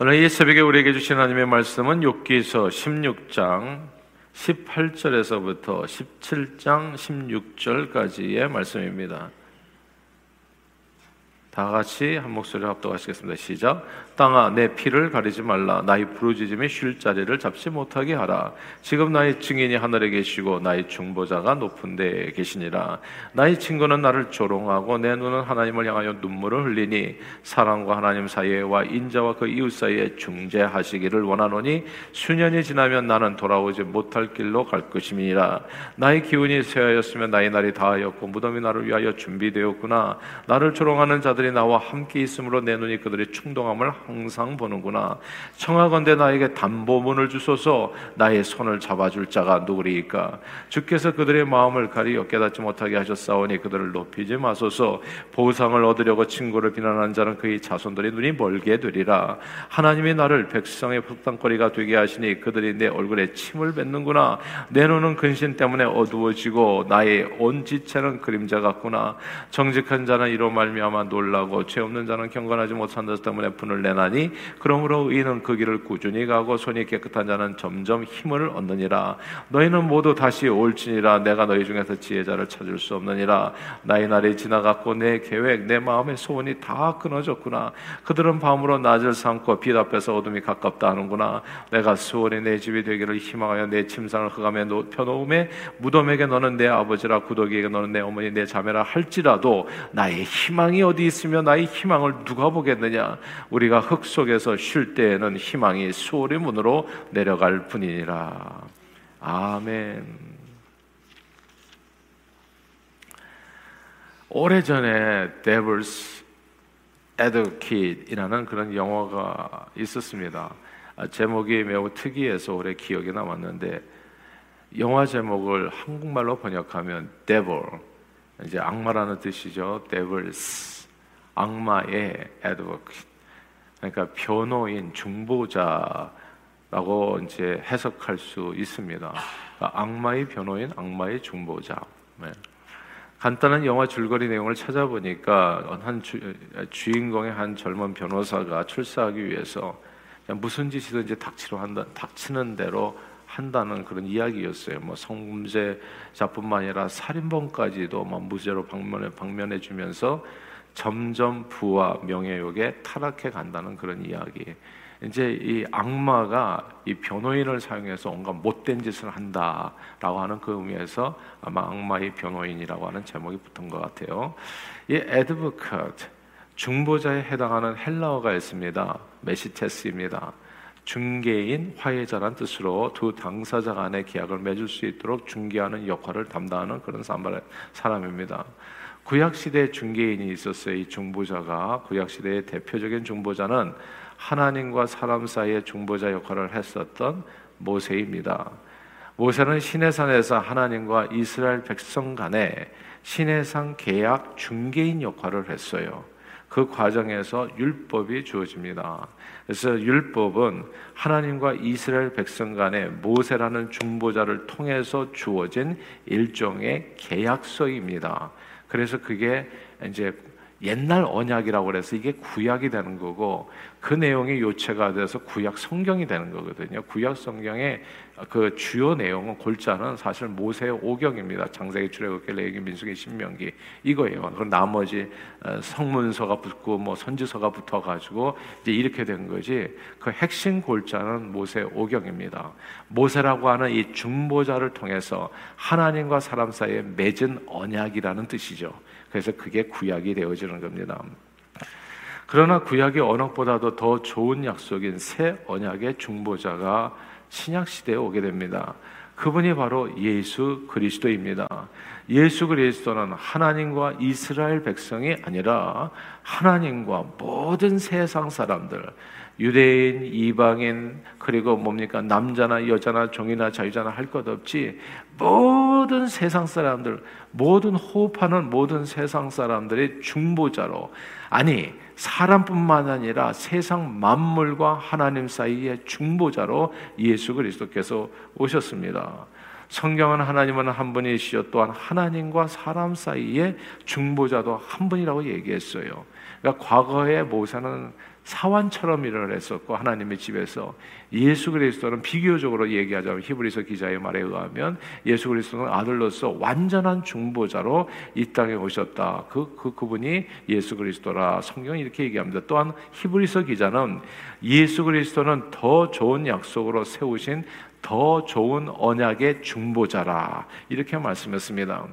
오늘 이 새벽에 우리에게 주신 하나님의 말씀은 욥기서 16장 18절에서부터 17장 16절까지의 말씀입니다. 다 같이 한 목소리로 합독하시겠습니다. 시작. 땅아 내 피를 가리지 말라. 나의 부르짖음이 쉴 자리를 잡지 못하게 하라. 지금 나의 증인이 하늘에 계시고 나의 중보자가 높은 데에 계시니라. 나의 친구는 나를 조롱하고 내 눈은 하나님을 향하여 눈물을 흘리니 사랑과 하나님 사이에와 인자와 그 이웃 사이에 중재하시기를 원하노니 수년이 지나면 나는 돌아오지 못할 길로 갈 것임이니라. 나의 기운이 쇠하였으면 나의 날이 다하였고 무덤이 나를 위하여 준비되었구나. 나를 조롱하는 자들 이 나와 함께 있으므로 내 눈이 그들의 충동함을 항상 보는구나. 청하건대 나에게 담보문을 주소서 나의 손을 잡아줄 자가 누구리까? 주께서 그들의 마음을 가리어 깨닫지 못하게 하셨사오니 그들을 높이지 마소서. 보상을 얻으려고 친구를 비난하는 자는 그의 자손들의 눈이 멀게 되리라. 하나님이 나를 백성의 폭탄거리가 되게 하시니 그들이 내 얼굴에 침을 뱉는구나. 내 눈은 근심 때문에 어두워지고 나의 온 지체는 그림자 같구나. 정직한 자는 이로 말미암아 놀라 고 죄 없는 자는 경건하지 못한 자 때문에 분을 내 내나니 그러므로 의인은 그 길을 꾸준히 가고 손이 깨끗한 자는 점점 힘을 얻느니라. 너희는 모두 다시 올지니라. 내가 너희 중에서 지혜자를 찾을 수 없느니라. 나의 날이 지나갔고 내 계획 내 마음의 소원이 다 끊어졌구나. 그들은 밤으로 낮을 삼고 빛 앞에서 어둠이 가깝다 하는구나. 내가 수월이 내 집이 되기를 희망하여 내 침상을 흑암에 펴놓음에 무덤에게 너는 내 아버지라 구더기에게 너는 내 어머니 내 자매라 할지라도 나의 희망이 어디 있으 며 나의 희망을 누가 보겠느냐 우리가 흙 속에서 쉴 때에는 희망이 수월의 문으로 내려갈 뿐이니라. 아멘. 오래전에 Devil's Advocate이라는 그런 영화가 있었습니다. 아, 제목이 매우 특이해서 오래 기억에 남았는데 영화 제목을 한국말로 번역하면 Devil 이제 악마라는 뜻이죠. Devil's 악마의 Advocate 그러니까 변호인, 중보자라고 이제 해석할 수 있습니다. 그러니까 악마의 변호인, 악마의 중보자. 네. 간단한 영화 줄거리 내용을 찾아보니까 한 주, 주인공의 한 젊은 변호사가 출세하기 위해서 무슨 짓이든지 닥치로 한다, 닥치는 대로 한다는 그런 이야기였어요. 뭐 성범죄자뿐만 아니라 살인범까지도 뭐 무죄로 방면해 방면해 주면서 점점 부와 명예욕에 타락해 간다는 그런 이야기. 이제 이 악마가 이 변호인을 사용해서 온갖 못된 짓을 한다라고 하는 그 의미에서 아마 악마의 변호인이라고 하는 제목이 붙은 것 같아요. 이 에드브커트 중보자에 해당하는 헬라어가 있습니다. 메시테스입니다. 중개인, 화해자란 뜻으로 두 당사자 간의 계약을 맺을 수 있도록 중개하는 역할을 담당하는 그런 사람입니다. 구약 시대 중개인이 있었어요. 이 중보자가 구약 시대의 대표적인 중보자는 하나님과 사람 사이의 중보자 역할을 했었던 모세입니다. 모세는 시내산에서 하나님과 이스라엘 백성 간에 시내산 계약 중개인 역할을 했어요. 그 과정에서 율법이 주어집니다. 그래서 율법은 하나님과 이스라엘 백성 간에 모세라는 중보자를 통해서 주어진 일종의 계약서입니다. 그래서 그게 이제 옛날 언약이라고 그래서 이게 구약이 되는 거고 그 내용이 요체가 돼서 구약 성경이 되는 거거든요. 구약 성경의 그 주요 내용은 골자는 사실 모세의 오경입니다. 장세기, 출애굽기, 레위기, 민수기, 신명기 이거예요. 그럼 나머지 어, 성문서가 붙고 뭐 선지서가 붙어 가지고 이제 이렇게 된 거지. 그 핵심 골자는 모세의 오경입니다. 모세라고 하는 이 중보자를 통해서 하나님과 사람 사이에 맺은 언약이라는 뜻이죠. 그래서 그게 구약이 되어지는 겁니다. 그러나 구약의 언약보다도 더 좋은 약속인 새 언약의 중보자가 신약 시대에 오게 됩니다. 그분이 바로 예수 그리스도입니다. 예수 그리스도는 하나님과 이스라엘 백성이 아니라 하나님과 모든 세상 사람들, 유대인, 이방인, 그리고 뭡니까? 남자나 여자나 종이나 자유자나 할 것 없지. 모든 세상 사람들, 모든 호흡하는 모든 세상 사람들의 중보자로, 아니, 사람뿐만 아니라 세상 만물과 하나님 사이의 중보자로 예수 그리스도께서 오셨습니다. 성경은 하나님은 한 분이시요 또한 하나님과 사람 사이의 중보자도 한 분이라고 얘기했어요. 그러니까 과거의 모세는 사환처럼 일을 했었고 하나님의 집에서 예수 그리스도는 비교적으로 얘기하자면 히브리서 기자의 말에 의하면 예수 그리스도는 아들로서 완전한 중보자로 이 땅에 오셨다. 그, 그 그분이 예수 그리스도라 성경이 이렇게 얘기합니다. 또한 히브리서 기자는 예수 그리스도는 더 좋은 약속으로 세우신 더 좋은 언약의 중보자라 이렇게 말씀했습니다.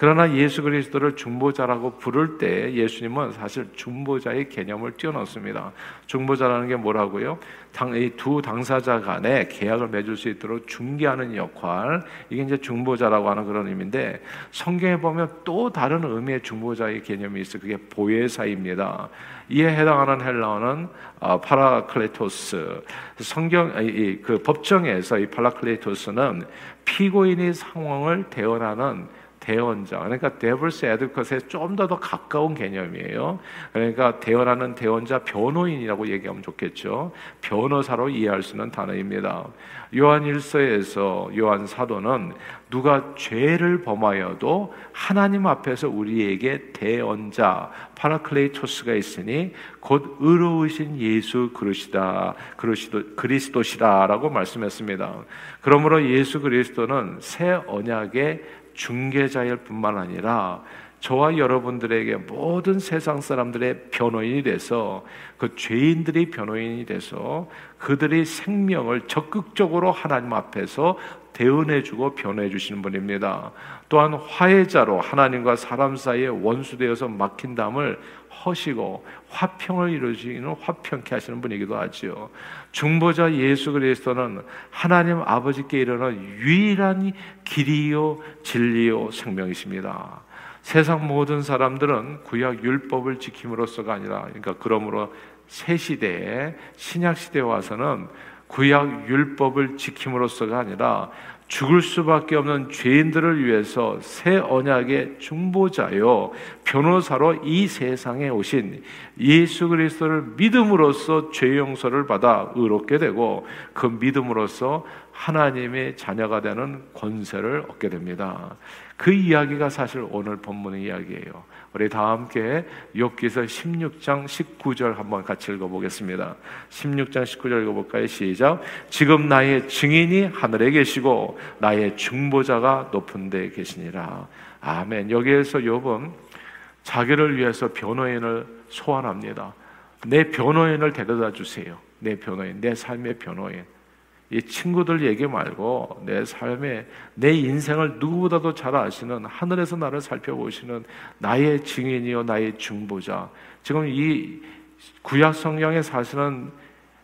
그러나 예수 그리스도를 중보자라고 부를 때 예수님은 사실 중보자의 개념을 뛰어넘습니다. 중보자라는 게 뭐라고요? 당, 이두 당사자 간에 계약을 맺을 수 있도록 중개하는 역할, 이게 이제 중보자라고 하는 그런 의미인데 성경에 보면 또 다른 의미의 중보자의 개념이 있어요. 그게 보혜사입니다. 이에 해당하는 헬라어는 어, 파라클레토스. 성경 그 법정에서 이 파라클레토스는 피고인의 상황을 대언하는 대언자. 그러니까 devil's advocate에 좀 더 더 가까운 개념이에요. 그러니까 대언하는 대언자 변호인이라고 얘기하면 좋겠죠. 변호사로 이해할 수 있는 단어입니다. 요한 1서에서 요한 사도는 누가 죄를 범하여도 하나님 앞에서 우리에게 대언자 파라클레이토스가 있으니 곧 의로우신 예수 그리스다 그리스도 그리스도시다라고 말씀했습니다. 그러므로 예수 그리스도는 새 언약의 중개자일 뿐만 아니라 저와 여러분들에게 모든 세상 사람들의 변호인이 돼서 그 죄인들이 변호인이 돼서 그들의 생명을 적극적으로 하나님 앞에서 대언해주고 변호해 주시는 분입니다. 또한 화해자로 하나님과 사람 사이에 원수되어서 막힌 담을 허시고 화평을 이루시는 화평케 하시는 분이기도 하지요. 중보자 예수 그리스도는 하나님 아버지께 이르는 유일한 길이요 진리요 생명이십니다. 세상 모든 사람들은 구약 율법을 지킴으로써가 아니라 그러니까 그러므로 새 시대에 신약 시대에 와서는 구약 율법을 지킴으로써가 아니라 죽을 수밖에 없는 죄인들을 위해서 새 언약의 중보자요 변호사로 이 세상에 오신 예수 그리스도를 믿음으로써 죄 용서를 받아 의롭게 되고 그 믿음으로써 하나님의 자녀가 되는 권세를 얻게 됩니다. 그 이야기가 사실 오늘 본문의 이야기예요. 우리 다 함께 욥기서 16장 19절 한번 같이 읽어보겠습니다. 16장 19절 읽어볼까요? 시작. 지금 나의 증인이 하늘에 계시고 나의 중보자가 높은 데 계시니라. 아멘. 여기에서 욥은 자기를 위해서 변호인을 소환합니다. 내 변호인을 데려다 주세요. 내 변호인, 내 삶의 변호인. 이 친구들 얘기 말고 내 삶에 내 인생을 누구보다도 잘 아시는 하늘에서 나를 살펴보시는 나의 증인이요 나의 중보자. 지금 이 구약 성경에 사실은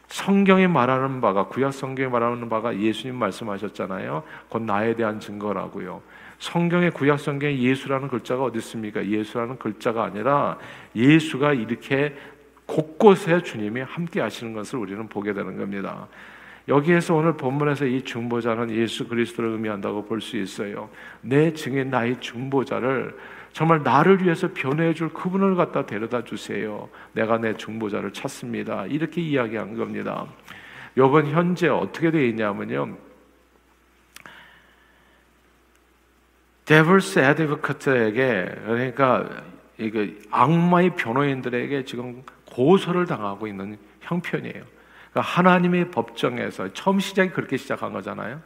성경이 말하는 바가 구약 성경이 말하는 바가 예수님 말씀하셨잖아요. 곧 나에 대한 증거라고요. 성경의 구약 성경에 예수라는 글자가 어디 있습니까? 예수라는 글자가 아니라 예수가 이렇게 곳곳에 주님이 함께 하시는 것을 우리는 보게 되는 겁니다. 여기에서 오늘 본문에서 이 중보자는 예수 그리스도를 의미한다고 볼 수 있어요. 내 증인 나의 중보자를 정말 나를 위해서 변호해 줄 그분을 갖다 데려다 주세요. 내가 내 중보자를 찾습니다. 이렇게 이야기한 겁니다. 요번 현재 어떻게 되어 있냐면요. 데블스 에드버커트에게 그러니까 이거 악마의 변호인들에게 지금 고소를 당하고 있는 형편이에요. 그러니까 하나님의 법정에서 처음 시작이 그렇게 시작한 거잖아요.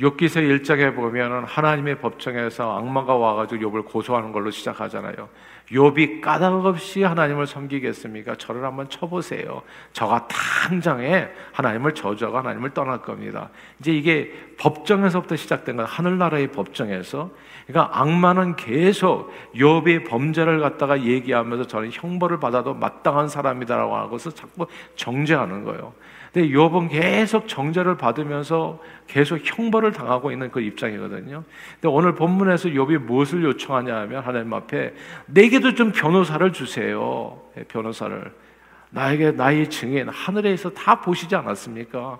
욥기서 1장에 보면은 하나님의 법정에서 악마가 와가지고 욥을 고소하는 걸로 시작하잖아요. 욥이 까닭 없이 하나님을 섬기겠습니까? 저를 한번 쳐보세요. 저가 당장에 하나님을 저주하고 하나님을 떠날 겁니다. 이제 이게 법정에서부터 시작된 건 하늘나라의 법정에서. 그러니까 악마는 계속 욥의 범죄를 갖다가 얘기하면서 저는 형벌을 받아도 마땅한 사람이다라고 하고서 자꾸 정죄하는 거예요. 근데 욥은 계속 정죄를 받으면서 계속 형벌을 당하고 있는 그 입장이거든요. 근데 오늘 본문에서 욥이 무엇을 요청하냐 하면 하나님 앞에 내게도 좀 변호사를 주세요. 예, 변호사를. 나에게 나의 증인 하늘에서 다 보시지 않았습니까?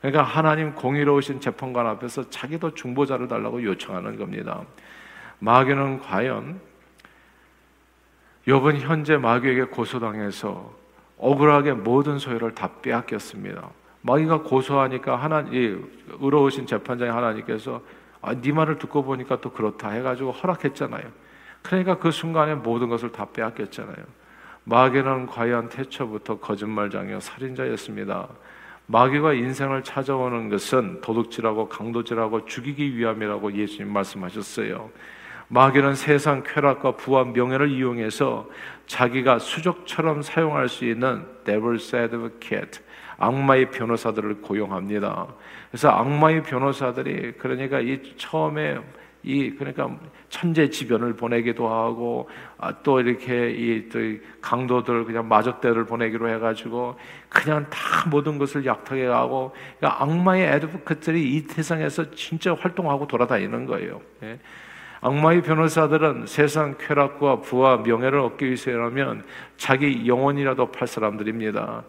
그러니까 하나님 공의로우신 재판관 앞에서 자기도 중보자를 달라고 요청하는 겁니다. 마귀는 과연 욥은 현재 마귀에게 고소당해서 억울하게 모든 소유를 다 빼앗겼습니다. 마귀가 고소하니까 하나님 의로우신 재판장의 하나님께서 아, 네 말을 듣고 보니까 또 그렇다 해가지고 허락했잖아요. 그러니까 그 순간에 모든 것을 다 빼앗겼잖아요. 마귀는 과연 태초부터 거짓말장이요 살인자였습니다. 마귀가 인생을 찾아오는 것은 도둑질하고 강도질하고 죽이기 위함이라고 예수님 말씀하셨어요. 마귀는 세상 쾌락과 부와 명예를 이용해서 자기가 수족처럼 사용할 수 있는 devil's advocate, 악마의 변호사들을 고용합니다. 그래서 악마의 변호사들이 그러니까 이 처음에 이 그러니까 천재지변을 보내기도 하고 아, 또 이렇게 이 또 강도들 그냥 마적대를 보내기로 해가지고 그냥 다 모든 것을 약하게 하고 그러니까 악마의 애드보크들이 이 세상에서 진짜 활동하고 돌아다니는 거예요. 예. 악마의 변호사들은 세상 쾌락과 부와 명예를 얻기 위해서라면 자기 영혼이라도 팔 사람들입니다.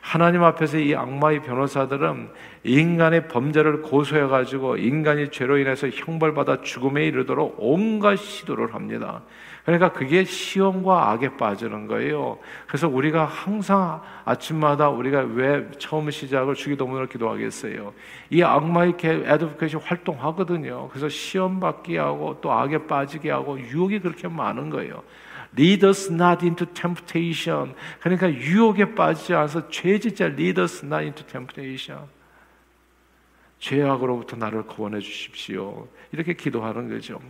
하나님 앞에서 이 악마의 변호사들은 인간의 범죄를 고소해 가지고 인간이 죄로 인해서 형벌받아 죽음에 이르도록 온갖 시도를 합니다. 그러니까 그게 시험과 악에 빠지는 거예요. 그래서 우리가 항상 아침마다 우리가 왜 처음 시작을 주기도문을 기도하겠어요. 이 악마의 애드보켓이 활동하거든요. 그래서 시험 받게 하고 또 악에 빠지게 하고 유혹이 그렇게 많은 거예요. Lead us not into temptation. 그러니까 유혹에 빠지지 않아서 죄짓자 lead us not into temptation. 죄악으로부터 나를 구원해 주십시오. 이렇게 기도하는 거죠.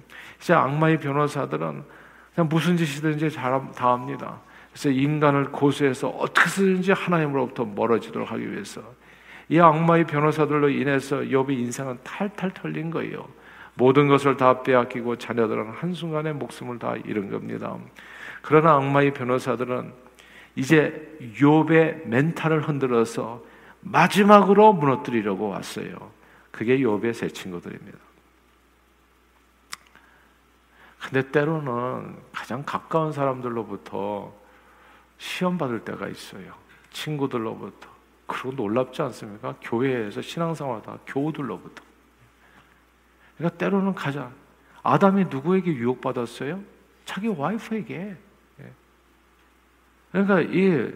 이제 악마의 변호사들은 그냥 무슨 짓이든지 다 합니다. 그래서 인간을 고소해서 어떻게든지 하나님으로부터 멀어지도록 하기 위해서 이 악마의 변호사들로 인해서 욥의 인생은 탈탈 털린 거예요. 모든 것을 다 빼앗기고 자녀들은 한순간에 목숨을 다 잃은 겁니다. 그러나 악마의 변호사들은 이제 욥의 멘탈을 흔들어서 마지막으로 무너뜨리려고 왔어요. 그게 욥의 세 친구들입니다. 근데 때로는 가장 가까운 사람들로부터 시험 받을 때가 있어요. 친구들로부터. 그리고 놀랍지 않습니까? 교회에서 신앙생활하다 교우들로부터. 그러니까 때로는 가장 아담이 누구에게 유혹받았어요? 자기 와이프에게. 예. 그러니까 이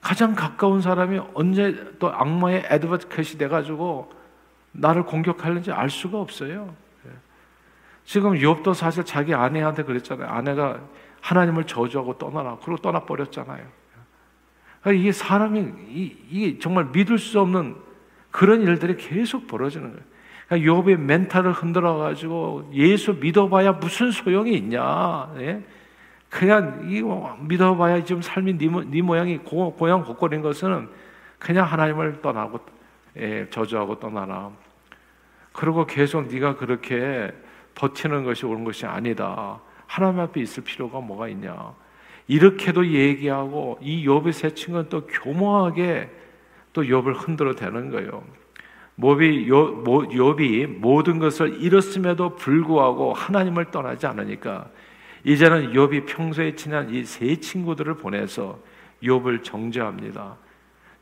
가장 가까운 사람이 언제 또 악마의 애드버트켓이 돼가지고 나를 공격하는지 알 수가 없어요. 예. 지금 욥도 사실 자기 아내한테 그랬잖아요. 아내가 하나님을 저주하고 떠나라. 그리고 떠나 버렸잖아요. 그러니까 이게 사람이 이, 정말 믿을 수 없는 그런 일들이 계속 벌어지는 거예요. 그러니까 욥의 멘탈을 흔들어 가지고 예수 믿어봐야 무슨 소용이 있냐? 예? 그냥 이 믿어봐야 지금 삶이 네, 네 모양이 고, 고향 곳골인 것은 그냥 하나님을 떠나고 예, 저주하고 떠나라. 그리고 계속 네가 그렇게 버티는 것이 옳은 것이 아니다. 하나님 앞에 있을 필요가 뭐가 있냐? 이렇게도 얘기하고 이 욥의 세 친구는 또 교묘하게 또 욥을 흔들어 대는 거예요. 욥이, 욥이 모든 것을 잃었음에도 불구하고 하나님을 떠나지 않으니까 이제는 욥이 평소에 친한 이 세 친구들을 보내서 욥을 정죄합니다.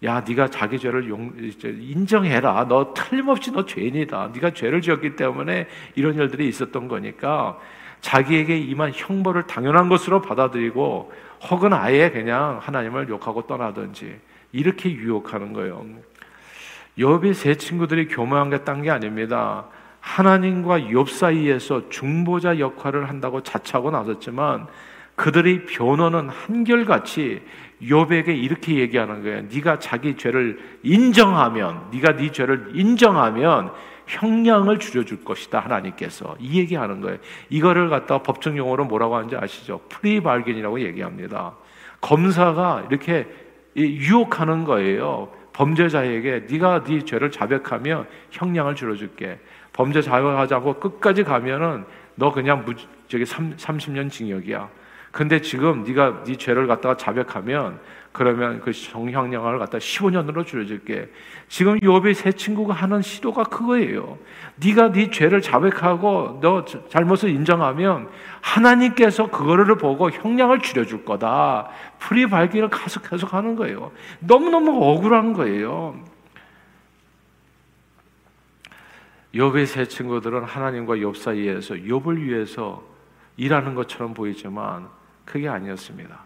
야, 네가 자기 죄를 용, 인정해라. 너 틀림없이 너 죄인이다. 네가 죄를 지었기 때문에 이런 일들이 있었던 거니까 자기에게 임한 형벌을 당연한 것으로 받아들이고 혹은 아예 그냥 하나님을 욕하고 떠나든지 이렇게 유혹하는 거예요. 욥의 세 친구들이 교묘한 게 딴 게 아닙니다. 하나님과 욥 사이에서 중보자 역할을 한다고 자처하고 나섰지만 그들의 변호는 한결같이 욥에게 이렇게 얘기하는 거예요. 네가 자기 죄를 인정하면, 네가 네 죄를 인정하면 형량을 줄여줄 것이다 하나님께서 이 얘기하는 거예요. 이거를 갖다 법정 용어로 뭐라고 하는지 아시죠? plea bargain이라고 얘기합니다. 검사가 이렇게 유혹하는 거예요. 범죄자에게 네가 네 죄를 자백하면 형량을 줄여줄게. 범죄 자백하지 않고 끝까지 가면은 너 그냥 무, 저기 3, 30년 징역이야. 근데 지금 네가 네 죄를 갖다가 자백하면 그러면 그 정형량을 갖다 15년으로 줄여줄게. 지금 욥의 세 친구가 하는 시도가 그거예요. 네가 네 죄를 자백하고 너 잘못을 인정하면 하나님께서 그거를 보고 형량을 줄여줄 거다. 풀이 발기를 계속 계속 하는 거예요. 너무 너무 억울한 거예요. 욥의 세 친구들은 하나님과 욥 사이에서 욥을 위해서 일하는 것처럼 보이지만 그게 아니었습니다.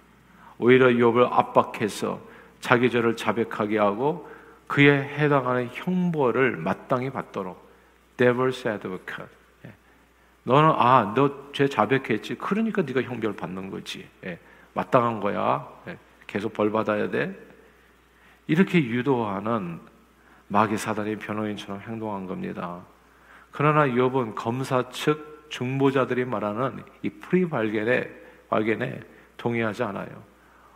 오히려 욥을 압박해서 자기 죄를 자백하게 하고 그에 해당하는 형벌을 마땅히 받도록 devil's advocate. 예. 너는 아, 너 죄 자백했지. 그러니까 네가 형벌 받는 거지. 예. 마땅한 거야. 예, 계속 벌 받아야 돼. 이렇게 유도하는 마귀 사단의 변호인처럼 행동한 겁니다. 그러나 욥은 검사 측 중보자들이 말하는 이 plea bargain에 bargain에 동의하지 않아요.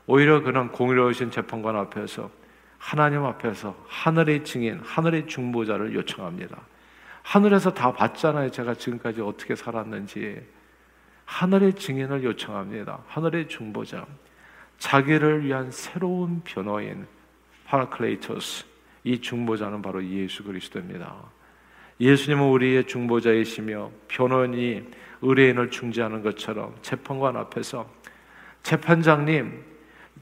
오히려 그는 공의로우신 재판관 앞에서 하나님 앞에서 하늘의 증인, 하늘의 중보자를 요청합니다. 하늘에서 다 봤잖아요. 제가 지금까지 어떻게 살았는지. 하늘의 증인을 요청합니다. 하늘의 중보자. 자기를 위한 새로운 변호인, 파라클레이토스. 이 중보자는 바로 예수 그리스도입니다. 예수님은 우리의 중보자이시며 변호인이 의뢰인을 중재하는 것처럼 재판관 앞에서 재판장님,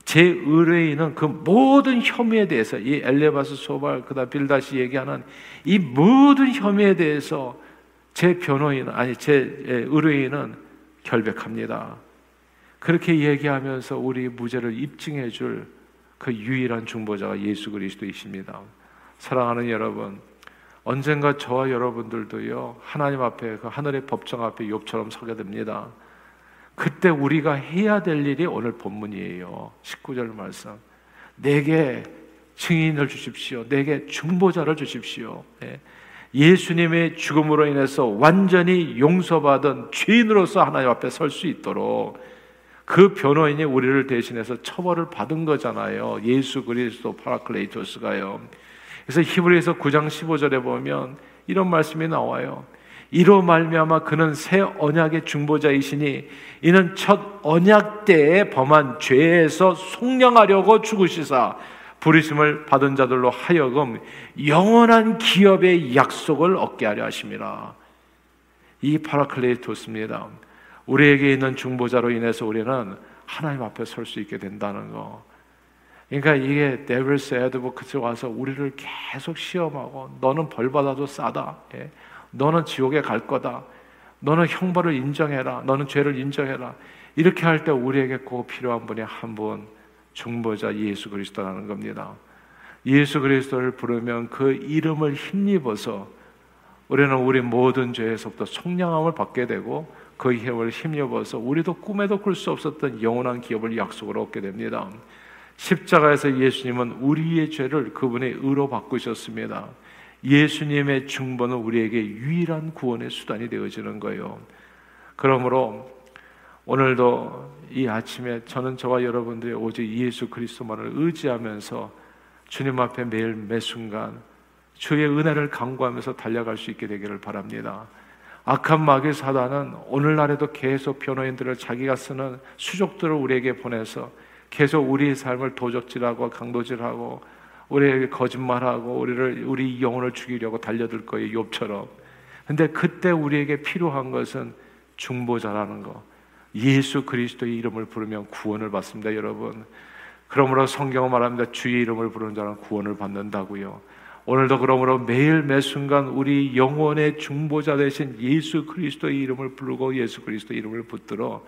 제 의뢰인은 그 모든 혐의에 대해서 이 엘레바스 소발 그다 빌다시 얘기하는 이 모든 혐의에 대해서 제 변호인 아니 제 의뢰인은 결백합니다. 그렇게 얘기하면서 우리 무죄를 입증해 줄 그 유일한 중보자가 예수 그리스도이십니다. 사랑하는 여러분, 언젠가 저와 여러분들도요 하나님 앞에 그 하늘의 법정 앞에 욥처럼 서게 됩니다. 그때 우리가 해야 될 일이 오늘 본문이에요. 19절 말씀. 내게 증인을 주십시오. 내게 중보자를 주십시오. 예. 예수님의 죽음으로 인해서 완전히 용서받은 죄인으로서 하나님 앞에 설 수 있도록 그 변호인이 우리를 대신해서 처벌을 받은 거잖아요. 예수 그리스도 파라클레이토스가요. 그래서 히브리서 9장 15절에 보면 이런 말씀이 나와요. 이로 말미암아 그는 새 언약의 중보자이시니 이는 첫 언약 때에 범한 죄에서 속량하려고 죽으시사 부르심을 받은 자들로 하여금 영원한 기업의 약속을 얻게 하려 하심이라. 이 파라클레이토스입니다. 우리에게 있는 중보자로 인해서 우리는 하나님 앞에 설 수 있게 된다는 거. 그러니까 이게 데빌스 에드보크스 와서 우리를 계속 시험하고 너는 벌 받아도 싸다. 예. 너는 지옥에 갈 거다. 너는 형벌을 인정해라. 너는 죄를 인정해라. 이렇게 할 때 우리에게 꼭 필요한 분이 한 분, 중보자 예수 그리스도라는 겁니다. 예수 그리스도를 부르면 그 이름을 힘입어서 우리는 우리 모든 죄에서부터 속량함을 받게 되고 그 힘을 힘입어서 우리도 꿈에도 꿀 수 없었던 영원한 기업을 약속을 얻게 됩니다. 십자가에서 예수님은 우리의 죄를 그분의 의로 바꾸셨습니다. 예수님의 중보는 우리에게 유일한 구원의 수단이 되어지는 거예요. 그러므로 오늘도 이 아침에 저는 저와 여러분들이 오직 예수 그리스도만을 의지하면서 주님 앞에 매일 매 순간 주의 은혜를 강구하면서 달려갈 수 있게 되기를 바랍니다. 악한 마귀 사단은 오늘날에도 계속 변호인들을 자기가 쓰는 수족들을 우리에게 보내서 계속 우리의 삶을 도적질하고 강도질하고 우리에게 거짓말하고 우리를 우리 영혼을 죽이려고 달려들 거예요. 욥처럼. 근데 그때 우리에게 필요한 것은 중보자라는 거. 예수 그리스도의 이름을 부르면 구원을 받습니다, 여러분. 그러므로 성경은 말합니다. 주의 이름을 부르는 자는 구원을 받는다고요. 오늘도 그러므로 매일 매 순간 우리 영혼의 중보자 되신 예수 그리스도의 이름을 부르고 예수 그리스도의 이름을 붙들어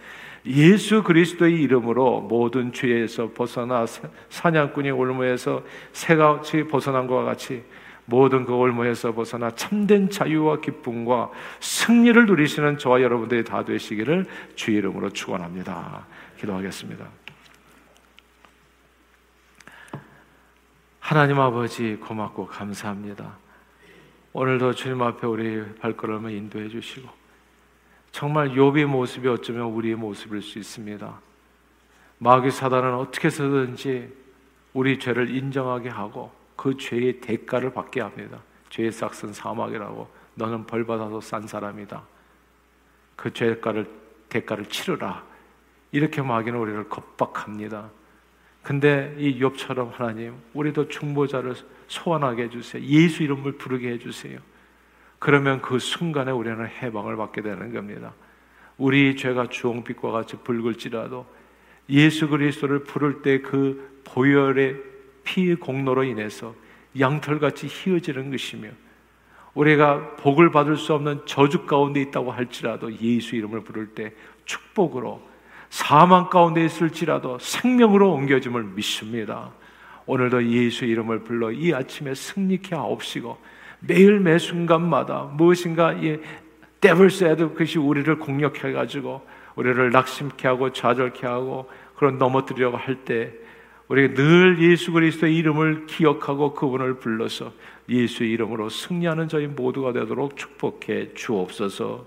예수 그리스도의 이름으로 모든 죄에서 벗어나 사냥꾼이 올무에서 새같이 벗어난 것과 같이 모든 그 올무에서 벗어나 참된 자유와 기쁨과 승리를 누리시는 저와 여러분들이 다 되시기를 주의 이름으로 축원합니다. 기도하겠습니다. 하나님 아버지 고맙고 감사합니다. 오늘도 주님 앞에 우리 발걸음을 인도해 주시고 정말 욥의 모습이 어쩌면 우리의 모습일 수 있습니다. 마귀 사단은 어떻게 해서든지 우리 죄를 인정하게 하고 그 죄의 대가를 받게 합니다. 죄의 싹은 사막이라고 너는 벌 받아서 싼 사람이다. 그 죄가를 대가를 치르라. 이렇게 마귀는 우리를 겁박합니다. 근데 이 욥처럼 하나님 우리도 중보자를 소환하게 해주세요. 예수 이름을 부르게 해주세요. 그러면 그 순간에 우리는 해방을 받게 되는 겁니다. 우리 죄가 주홍빛과 같이 붉을지라도 예수 그리스도를 부를 때 그 보혈의 피의 공로로 인해서 양털같이 휘어지는 것이며 우리가 복을 받을 수 없는 저주 가운데 있다고 할지라도 예수 이름을 부를 때 축복으로 사망 가운데 있을지라도 생명으로 옮겨짐을 믿습니다. 오늘도 예수 이름을 불러 이 아침에 승리케 하옵시고 매일 매 순간마다 무엇인가 이 데블스 에드그것이 우리를 공격해 가지고 우리를 낙심케 하고 좌절케 하고 그런 넘어뜨리려고 할 때 우리가 늘 예수 그리스도의 이름을 기억하고 그분을 불러서 예수 이름으로 승리하는 저희 모두가 되도록 축복해 주옵소서.